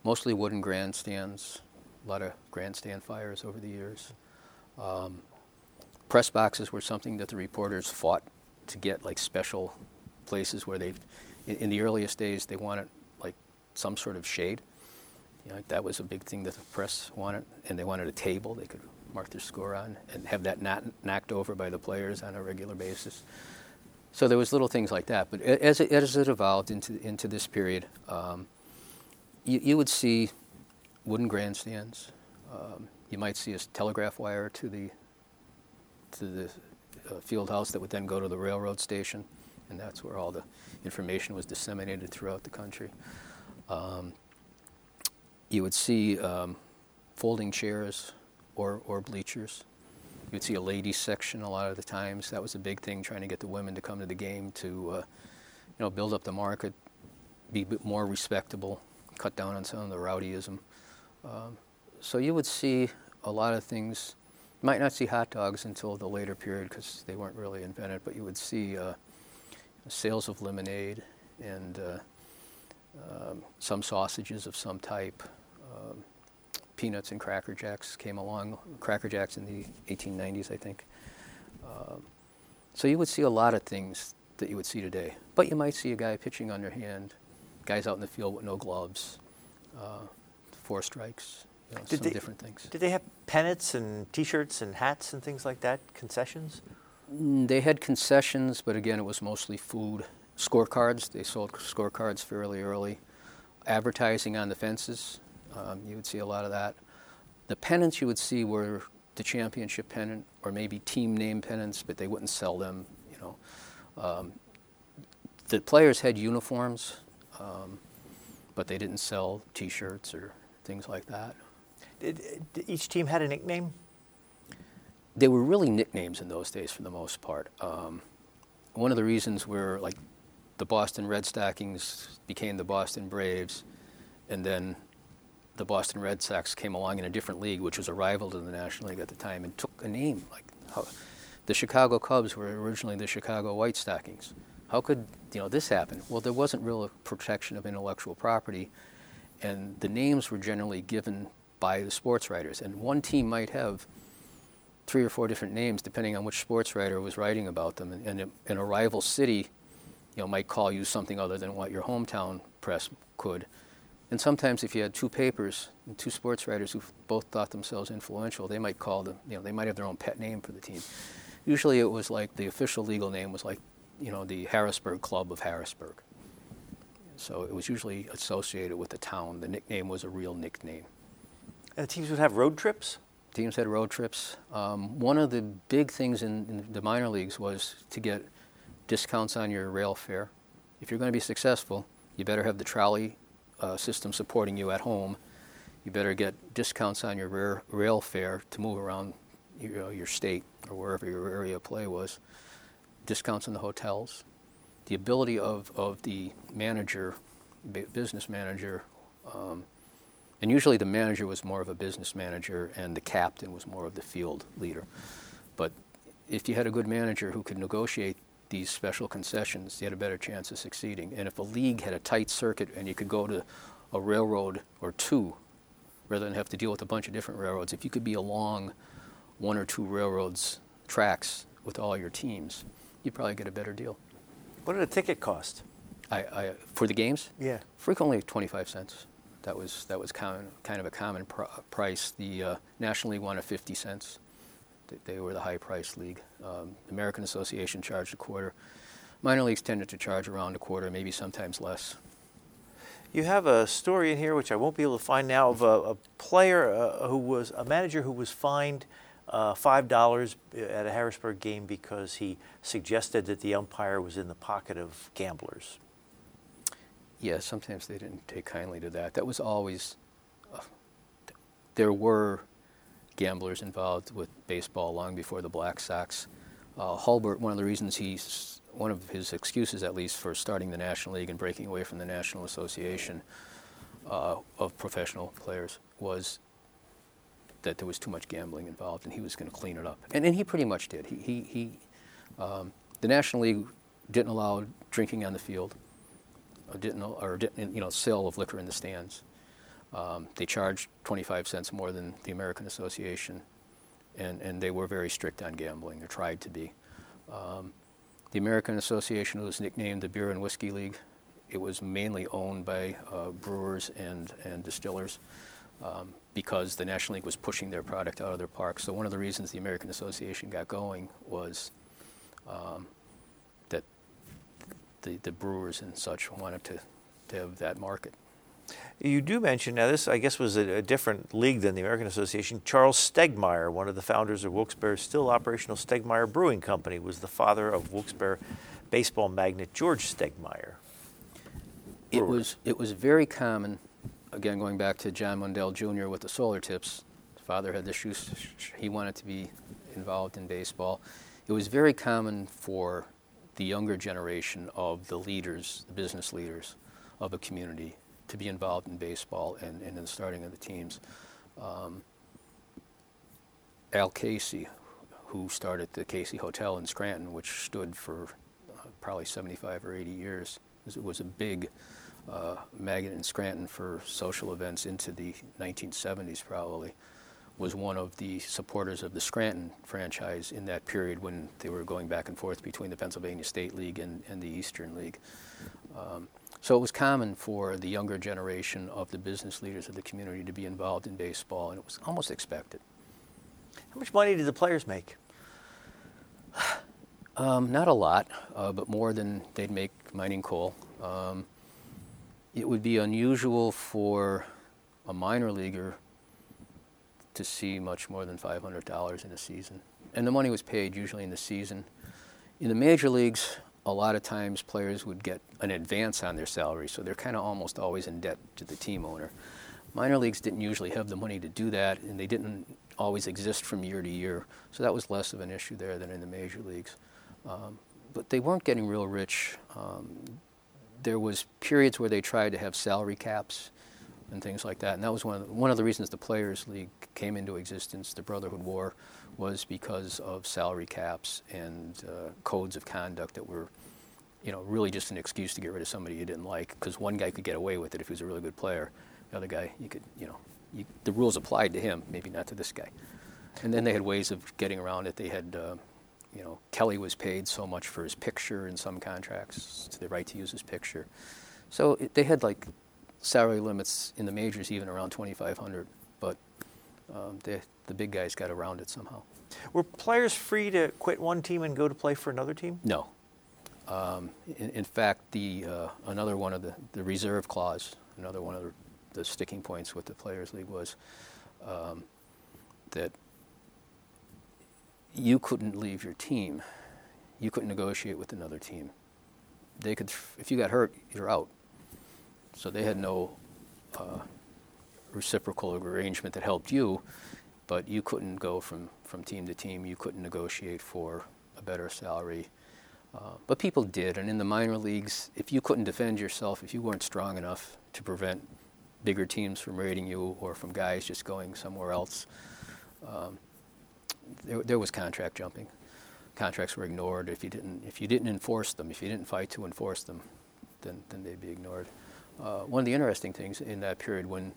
Mostly wooden grandstands, a lot of grandstand fires over the years. Um, press boxes were something that the reporters fought to get like special places where they, in, in, the earliest days, they wanted like some sort of shade. You know, that was a big thing that the press wanted, and they wanted a table they could mark their score on and have that not knocked over by the players on a regular basis. So there was little things like that. But as it, as it evolved into into this period, um, you, you, would see wooden grandstands. Um, you might see a telegraph wire to the to the uh, field house that would then go to the railroad station, and that's where all the information was disseminated throughout the country. Um, you would see um, folding chairs or, or bleachers. You would see a ladies section a lot of the times. That was a big thing, trying to get the women to come to the game to, uh, you know, build up the market, be a more respectable, cut down on some of the rowdyism. Um, so you would see a lot of things might not see hot dogs until the later period because they weren't really invented, but you would see uh, sales of lemonade and uh, um, some sausages of some type. Um, peanuts and Cracker Jacks came along, Cracker Jacks in the 1890s, I think. Um, so you would see a lot of things that you would see today. But you might see a guy pitching underhand, guys out in the field with no gloves, uh, four strikes, you know, Did some they- different things. Did they have pennants and T-shirts and hats and things like that? Concessions? Mm, They had concessions, but again, it was mostly food. Scorecards, they sold scorecards fairly early. Advertising on the fences, um, you would see a lot of that. The pennants you would see were the championship pennant or maybe team name pennants, but they wouldn't sell them, you know. Um, the players had uniforms, um, but they didn't sell T-shirts or things like that. Each team had a nickname? they were really nicknames in those days for the most part. Um, one of the reasons were like the Boston Red Stockings became the Boston Braves, and then the Boston Red Sox came along in a different league, which was a rival to the National League at the time, and took a name like how, the Chicago Cubs were originally the Chicago White Stockings. How could you know this happen? Well, there wasn't real protection of intellectual property, and the names were generally given by the sports writers, and one team might have three or four different names depending on which sports writer was writing about them. And, and, a- rival city, you know, might call you something other than what your hometown press could. And sometimes, if you had two papers and two sports writers who both thought themselves influential, they might call them. You know, they might have their own pet name for the team. Usually, it was like the official legal name was like, you know, the Harrisburg Club of Harrisburg. So it was usually associated with the town. The nickname was a real nickname. And the teams would have road trips? Teams had road trips. Um, one of the big things in, in the minor leagues was to get discounts on your rail fare. If you're going to be successful, you better have the trolley uh, system supporting you at home. You better get discounts on your rail, rail fare to move around you know, your state or wherever your area of play was. Discounts in the hotels. The ability of, of the manager, business manager, um, and usually the manager was more of a business manager and the captain was more of the field leader. But if you had a good manager who could negotiate these special concessions, you had a better chance of succeeding. And if a league had a tight circuit and you could go to a railroad or two rather than have to deal with a bunch of different railroads, if you could be along one or two railroads tracks with all your teams, you'd probably get a better deal. What did a ticket cost? I, I, for the games, Yeah. frequently 25 cents. That was that was kind of a common pr- price. The uh, National League wanted 50 cents. They were the high price league. Um, the American Association charged a quarter. Minor leagues tended to charge around a quarter, maybe sometimes less. You have a story in here which I won't be able to find now of a, a player uh, who was a manager who was fined uh, five dollars at a Harrisburg game because he suggested that the umpire was in the pocket of gamblers. Yeah, sometimes they didn't take kindly to that. That was always. Uh, there were gamblers involved with baseball long before the Black Sox. Uh, Hulbert, one of the reasons he's one of his excuses, at least, for starting the National League and breaking away from the National Association uh, of professional players was that there was too much gambling involved, and he was going to clean it up. And, and he pretty much did. He, he, he um, the National League didn't allow drinking on the field didn't or you know sale of liquor in the stands. Um, they charged 25 cents more than the American Association, and and they were very strict on gambling or tried to be. Um, the American Association was nicknamed the Beer and Whiskey League. It was mainly owned by uh, brewers and and distillers. Um, because the National League was pushing their product out of their parks. So one of the reasons the American Association got going was um, the, the brewers and such wanted to, to have that market. You do mention now this, I guess, was a, a different league than the American Association. Charles Stegmaier, one of the founders of Wilkes-Barre's still operational Stegmaier Brewing Company, was the father of Wilkes-Barre baseball magnate George Stegmaier. It was, it was very common, again, going back to John Mundell Jr. with the solar tips. His father had the shoes, he wanted to be involved in baseball. It was very common for the younger generation of the leaders, the business leaders of a community, to be involved in baseball and, and in the starting of the teams. Um, Al Casey, who started the Casey Hotel in Scranton, which stood for uh, probably 75 or 80 years, it was a big uh, magnet in Scranton for social events into the 1970s, probably, was one of the supporters of the Scranton franchise in that period when they were going back and forth between the Pennsylvania State League and, and the Eastern League. Um, So it was common for the younger generation of the business leaders of the community to be involved in baseball, and it was almost expected. How much money did the players make? <sighs> Um, not a lot, uh, but more than they'd make mining coal. Um, it would be unusual for a minor leaguer to see much more than $500 in a season. And the money was paid usually in the season. In the major leagues, a lot of times players would get an advance on their salary, so they're kind of almost always in debt to the team owner. Minor leagues didn't usually have the money to do that, and they didn't always exist from year to year, so that was less of an issue there than in the major leagues. Um, but they weren't getting real rich. Um, there was periods where they tried to have salary caps and things like that, and that was one of the, one of the reasons the Players League came into existence. The Brotherhood War was because of salary caps and uh, codes of conduct that were, you know, really just an excuse to get rid of somebody you didn't like. Because one guy could get away with it if he was a really good player. The other guy, you could, you know, you, the rules applied to him, maybe not to this guy. And then they had ways of getting around it. They had uh, you know, Kelly was paid so much for his picture in some contracts, to the right to use his picture. So it, they had like salary limits in the majors even around 2,500, but um, they, the big guys got around it somehow. Were players free to quit one team and go to play for another team? No. Um, in, in, fact, the uh, another one of the, the reserve clause, another one of the, the sticking points with the Players League was um, that you couldn't leave your team. You couldn't negotiate with another team. They could, if you got hurt, you're out. So they had no uh, reciprocal arrangement that helped you, but you couldn't go from, from team to team. You couldn't negotiate for a better salary. Uh, but people did, and in the minor leagues, if you couldn't defend yourself, if you weren't strong enough to prevent bigger teams from raiding you or from guys just going somewhere else, um, there, there was contract jumping. Contracts were ignored if you didn't if you didn't enforce them. If you didn't fight to enforce them, then then they'd be ignored. Uh, one of the interesting things in that period when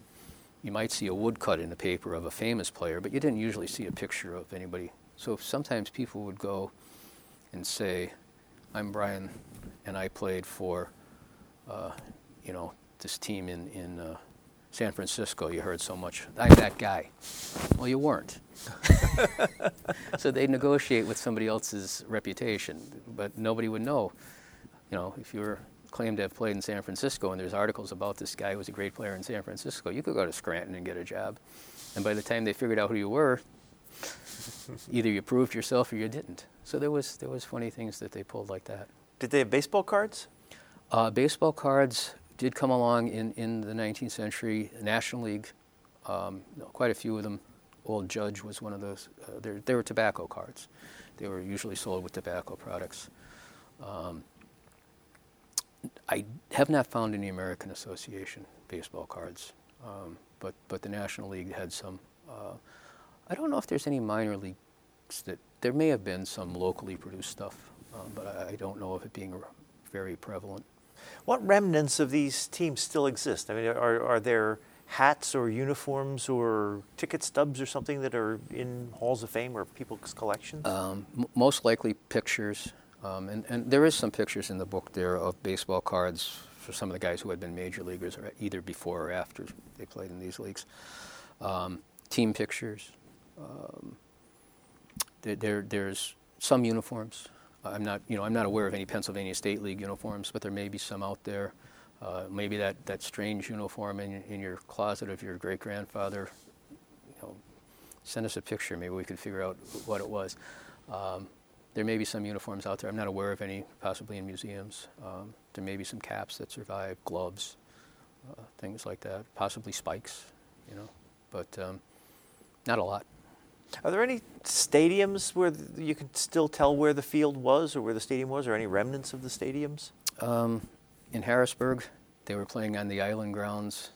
you might see a woodcut in the paper of a famous player, but you didn't usually see a picture of anybody. So sometimes people would go and say, "I'm Brian, and I played for, uh, you know, this team in in uh, San Francisco, you heard so much, I'm that guy. Well, you weren't. <laughs> so they negotiate with somebody else's reputation, but nobody would know. You know, if you were claimed to have played in San Francisco and there's articles about this guy who was a great player in San Francisco, you could go to Scranton and get a job. And by the time they figured out who you were, either you proved yourself or you didn't. So there was there was funny things that they pulled like that. Did they have baseball cards? Uh, baseball cards did come along in, in the 19th century. National League, um, quite a few of them. Old Judge was one of those. Uh, they were tobacco cards. They were usually sold with tobacco products. Um, I have not found any American Association baseball cards, um, but but the National League had some. Uh, I don't know if there's any minor leagues that there may have been some locally produced stuff, um, but I, I, don't know of it being very prevalent. What remnants of these teams still exist? I mean, are, are there hats or uniforms or ticket stubs or something that are in halls of fame or people's collections? Um, m- most likely pictures. Um, and, and there is some pictures in the book there of baseball cards for some of the guys who had been major leaguers either before or after they played in these leagues. Um, team pictures. Um, there, there, there's some uniforms. I'm not, you know, I'm not aware of any Pennsylvania State League uniforms, but there may be some out there. Uh, maybe that, that strange uniform in, in your closet of your great grandfather. You know, send us a picture. Maybe we could figure out what it was. Um, there may be some uniforms out there. I'm not aware of any, possibly in museums. Um, there may be some caps that survive, gloves, uh, things like that. Possibly spikes, you know, but um, not a lot. Are there any stadiums where you can still tell where the field was or where the stadium was, or any remnants of the stadiums? Um, in Harrisburg, they were playing on the island grounds.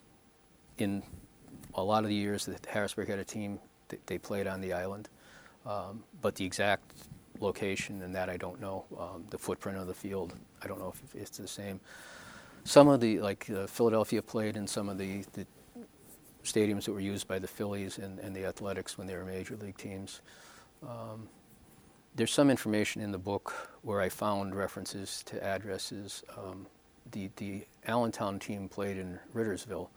In a lot of the years that Harrisburg had a team, they played on the island. Um, but the exact location and that I don't know. Um, the footprint of the field, I don't know if it's the same. Some of the, like uh, Philadelphia played in some of the, the stadiums that were used by the Phillies and, and the Athletics when they were major league teams. Um, there's some information in the book where I found references to addresses um, the, the Allentown team played in Rittersville,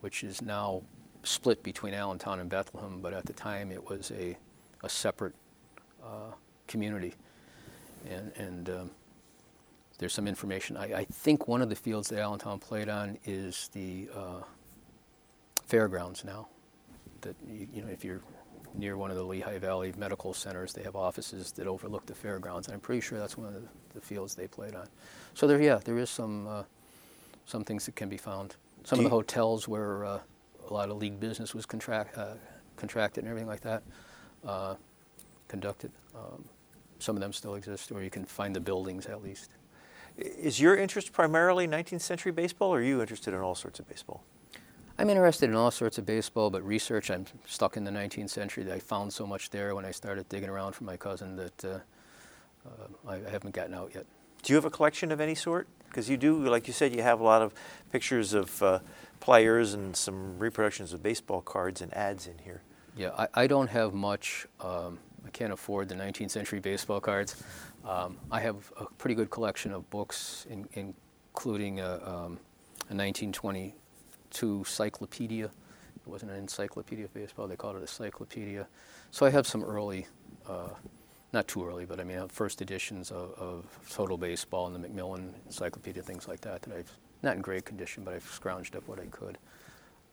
which is now split between Allentown and Bethlehem, but at the time it was a, a separate uh, community. And, and um, there's some information. I, I, think one of the fields that Allentown played on is the uh, fairgrounds now. That you, you, know, if you're near one of the Lehigh Valley medical centers, they have offices that overlook the fairgrounds, and I'm pretty sure that's one of the, the fields they played on. So there, yeah, there is some uh, some things that can be found. Some Do of the hotels where uh, a lot of league business was contract, uh, contracted and everything like that uh, conducted. Um, some of them still exist, or you can find the buildings at least. Is your interest primarily 19th century baseball, or are you interested in all sorts of baseball? I'm interested in all sorts of baseball, but research, I'm stuck in the 19th century. I found so much there when I started digging around for my cousin that uh, uh, I haven't gotten out yet. Do you have a collection of any sort? Because you do, like you said, you have a lot of pictures of uh, players and some reproductions of baseball cards and ads in here. Yeah, I, I don't have much. Um, I can't afford the 19th century baseball cards. Um, I have a pretty good collection of books, in, including a, um, a 1922 cyclopedia. It wasn't an encyclopedia of baseball, they called it a cyclopedia. So I have some early, uh, not too early, but I mean, first editions of, of, Total Baseball and the Macmillan Encyclopedia, things like that, that I've, not in great condition, but I've scrounged up what I could.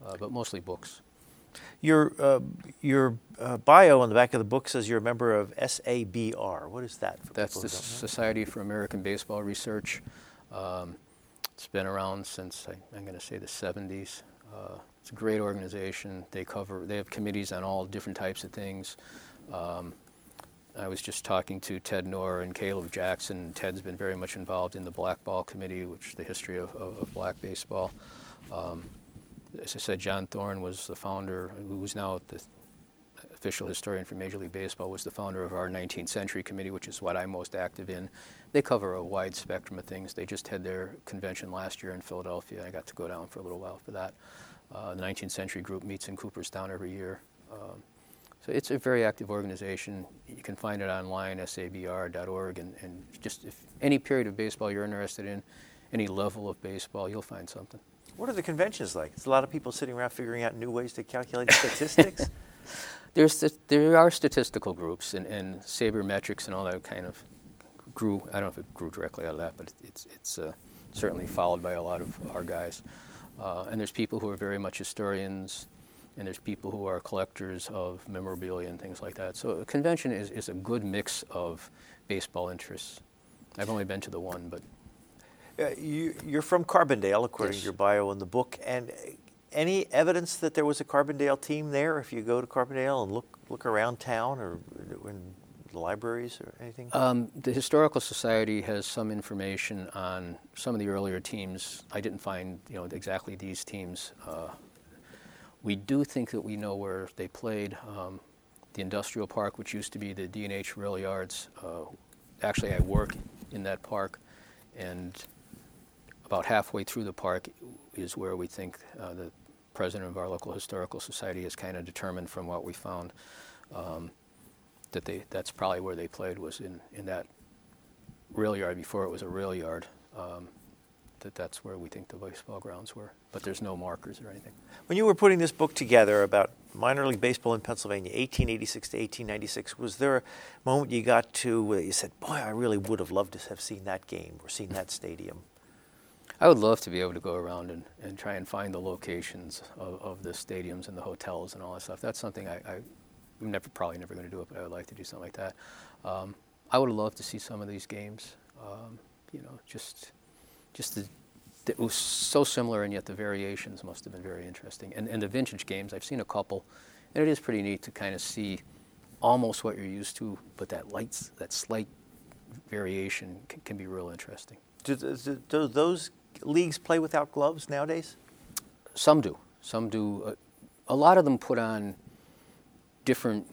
Uh, but mostly books. Your uh, your uh, bio on the back of the book says you're a member of SABR. What is that? That's the Society for American Baseball Research. Um, it's been around since I, am going to say the 70s. Uh, it's a great organization. They cover. They have committees on all different types of things. Um, I was just talking to Ted Knorr and Caleb Jackson. Ted's been very much involved in the Black Ball Committee, which is the history of, of, of black baseball. Um, as I said, John Thorn was the founder, who's now the official historian for Major League Baseball, was the founder of our 19th Century Committee, which is what I'm most active in. They cover a wide spectrum of things. They just had their convention last year in Philadelphia. I got to go down for a little while for that. Uh, the 19th Century Group meets in Cooperstown every year. Um, so it's a very active organization. You can find it online, sabr.org, and, and just if any period of baseball you're interested in, any level of baseball, you'll find something. What are the conventions like? It's a lot of people sitting around figuring out new ways to calculate statistics. <laughs> There's there are statistical groups and, and sabermetrics and all that kind of grew. I don't know if it grew directly out of that, but it's it's uh, certainly followed by a lot of our guys. Uh, and there's people who are very much historians, and there's people who are collectors of memorabilia and things like that. So a convention is, is a good mix of baseball interests. I've only been to the one, but uh, you, are from Carbondale, according yes. to your bio in the book, and any evidence that there was a Carbondale team there? If you go to Carbondale and look look around town or in the libraries or anything? Um, the Historical Society has some information on some of the earlier teams. I didn't find you know exactly these teams. Uh, we do think that we know where they played. Um, the industrial park, which used to be the D&H Rail Yards. Uh, actually, I work in that park, and about halfway through the park is where we think uh, the president of our local historical society has kind of determined from what we found um, that they that's probably where they played was in, in that rail yard before it was a rail yard. Um, that that's where we think the baseball grounds were, but there's no markers or anything. When you were putting this book together about minor league baseball in Pennsylvania, 1886 to 1896, was there a moment you got to where you said, "Boy, I really would have loved to have seen that game or seen that stadium"? I would love to be able to go around and, and try and find the locations of, of the stadiums and the hotels and all that stuff. That's something I, I, am never probably never going to do it, but I would like to do something like that. Um, I would love to see some of these games. Um, you know, just just the, it was so similar, and yet the variations must have been very interesting. And, and the vintage games, I've seen a couple, and it is pretty neat to kind of see almost what you're used to, but that lights, that slight variation can, can be real interesting. Do, do, those leagues play without gloves nowadays? Some do. Some do. Uh, a lot of them put on different.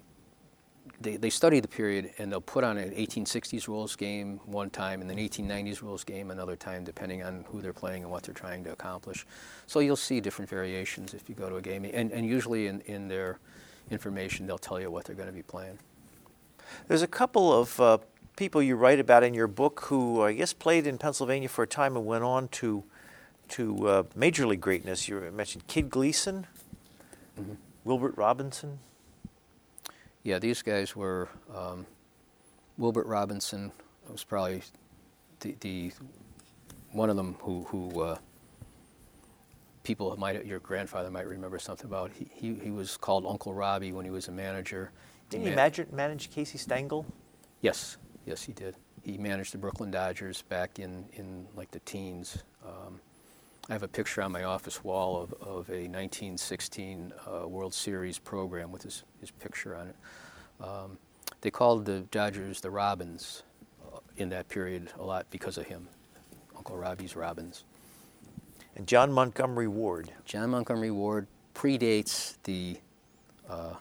They, they study the period and they'll put on an 1860s rules game one time and then 1890s rules game another time, depending on who they're playing and what they're trying to accomplish. So you'll see different variations if you go to a game. And, and usually in, in their information, they'll tell you what they're going to be playing. There's a couple of uh, people you write about in your book who I guess played in Pennsylvania for a time and went on to to uh, major league greatness. You mentioned Kid Gleason, mm-hmm. Wilbert Robinson. Yeah, these guys were um, Wilbert Robinson was probably the, the one of them who who uh, people might your grandfather might remember something about. He, he he was called Uncle Robbie when he was a manager. Didn't he, he manage, manage Casey Stengel? Yes, yes, he did. He managed the Brooklyn Dodgers back in, in like the teens. Um, I have a picture on my office wall of, of a 1916 uh, World Series program with his, his picture on it. Um, they called the Dodgers the Robins uh, in that period a lot because of him, Uncle Robbie's Robins. And John Montgomery Ward. John Montgomery Ward predates the uh,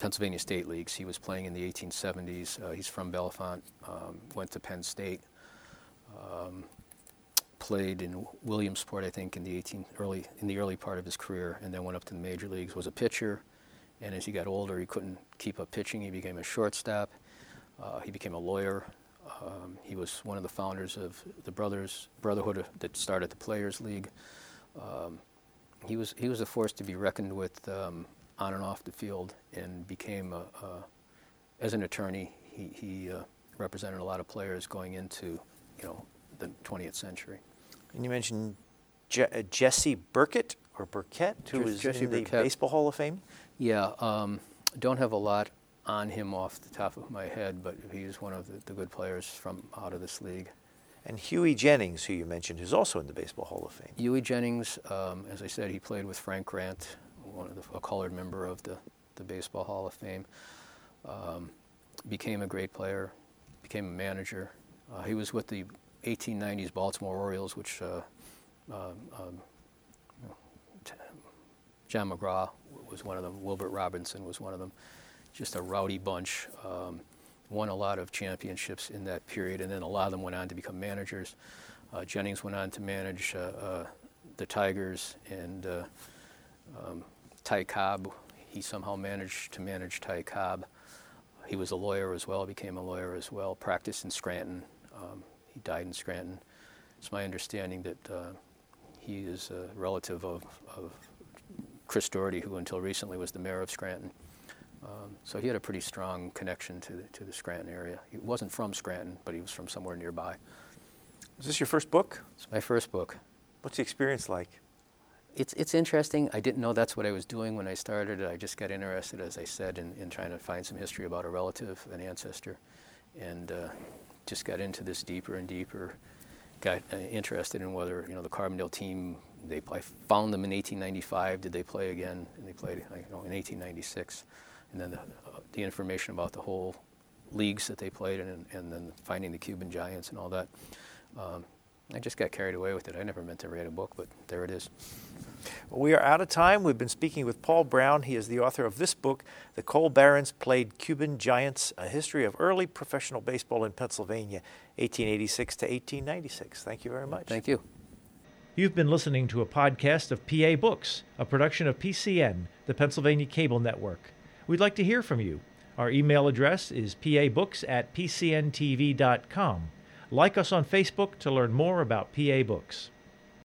Pennsylvania State Leagues. He was playing in the 1870s. Uh, he's from Bellefonte, um, went to Penn State, um, played in Williamsport, I think, in the 18 early in the early part of his career, and then went up to the major leagues. Was a pitcher, and as he got older, he couldn't keep up pitching. He became a shortstop. Uh, he became a lawyer. Um, he was one of the founders of the Brothers Brotherhood that started the Players League. Um, he was he was a force to be reckoned with um, on and off the field and became a, a as an attorney he, he uh, represented a lot of players going into you know the 20th century. And you mentioned Je- uh, Jesse Burkett or Burkett, who was Jesse in Burkett. the Baseball Hall of Fame. Yeah, um, don't have a lot on him off the top of my head, but he's one of the, the good players from out of this league. And Hughie Jennings, who you mentioned, is also in the Baseball Hall of Fame. Hughie Jennings, um, as I said, he played with Frank Grant one of the, a colored member of the, the Baseball Hall of Fame. Um, became a great player, became a manager. Uh, he was with the 1890s Baltimore Orioles, which uh, uh, um, John McGraw was one of them. Wilbert Robinson was one of them. Just a rowdy bunch. Um, won a lot of championships in that period, and then a lot of them went on to become managers. Uh, Jennings went on to manage uh, uh, the Tigers and um, Ty Cobb. He somehow managed to manage Ty Cobb. He was a lawyer as well, became a lawyer as well, practiced in Scranton. Um, he died in Scranton. It's my understanding that uh, he is a relative of, of, Chris Doherty, who until recently was the mayor of Scranton. Um, so he had a pretty strong connection to the, to the Scranton area. He wasn't from Scranton, but he was from somewhere nearby. Is this your first book? It's my first book. What's the experience like? It's it's interesting. I didn't know that's what I was doing when I started. I just got interested, as I said, in, in trying to find some history about a relative, an ancestor, and uh, just got into this deeper and deeper. Got uh, interested in whether you know the Carbondale team. They I found them in 1895. Did they play again? And they played you know, in 1896. And then the, uh, the information about the whole leagues that they played and, and then finding the Cuban Giants and all that. Um, I just got carried away with it. I never meant to write a book, but there it is. Well, we are out of time. We've been speaking with Paul Browne. He is the author of this book, The Coal Barons Played Cuban Giants A History of Early Professional Baseball in Pennsylvania, 1886 to 1896. Thank you very much. Thank you. You've been listening to a podcast of PA Books, a production of PCN, the Pennsylvania Cable Network. We'd like to hear from you. Our email address is pabooks at pcntv.com. Like us on Facebook to learn more about PA Books.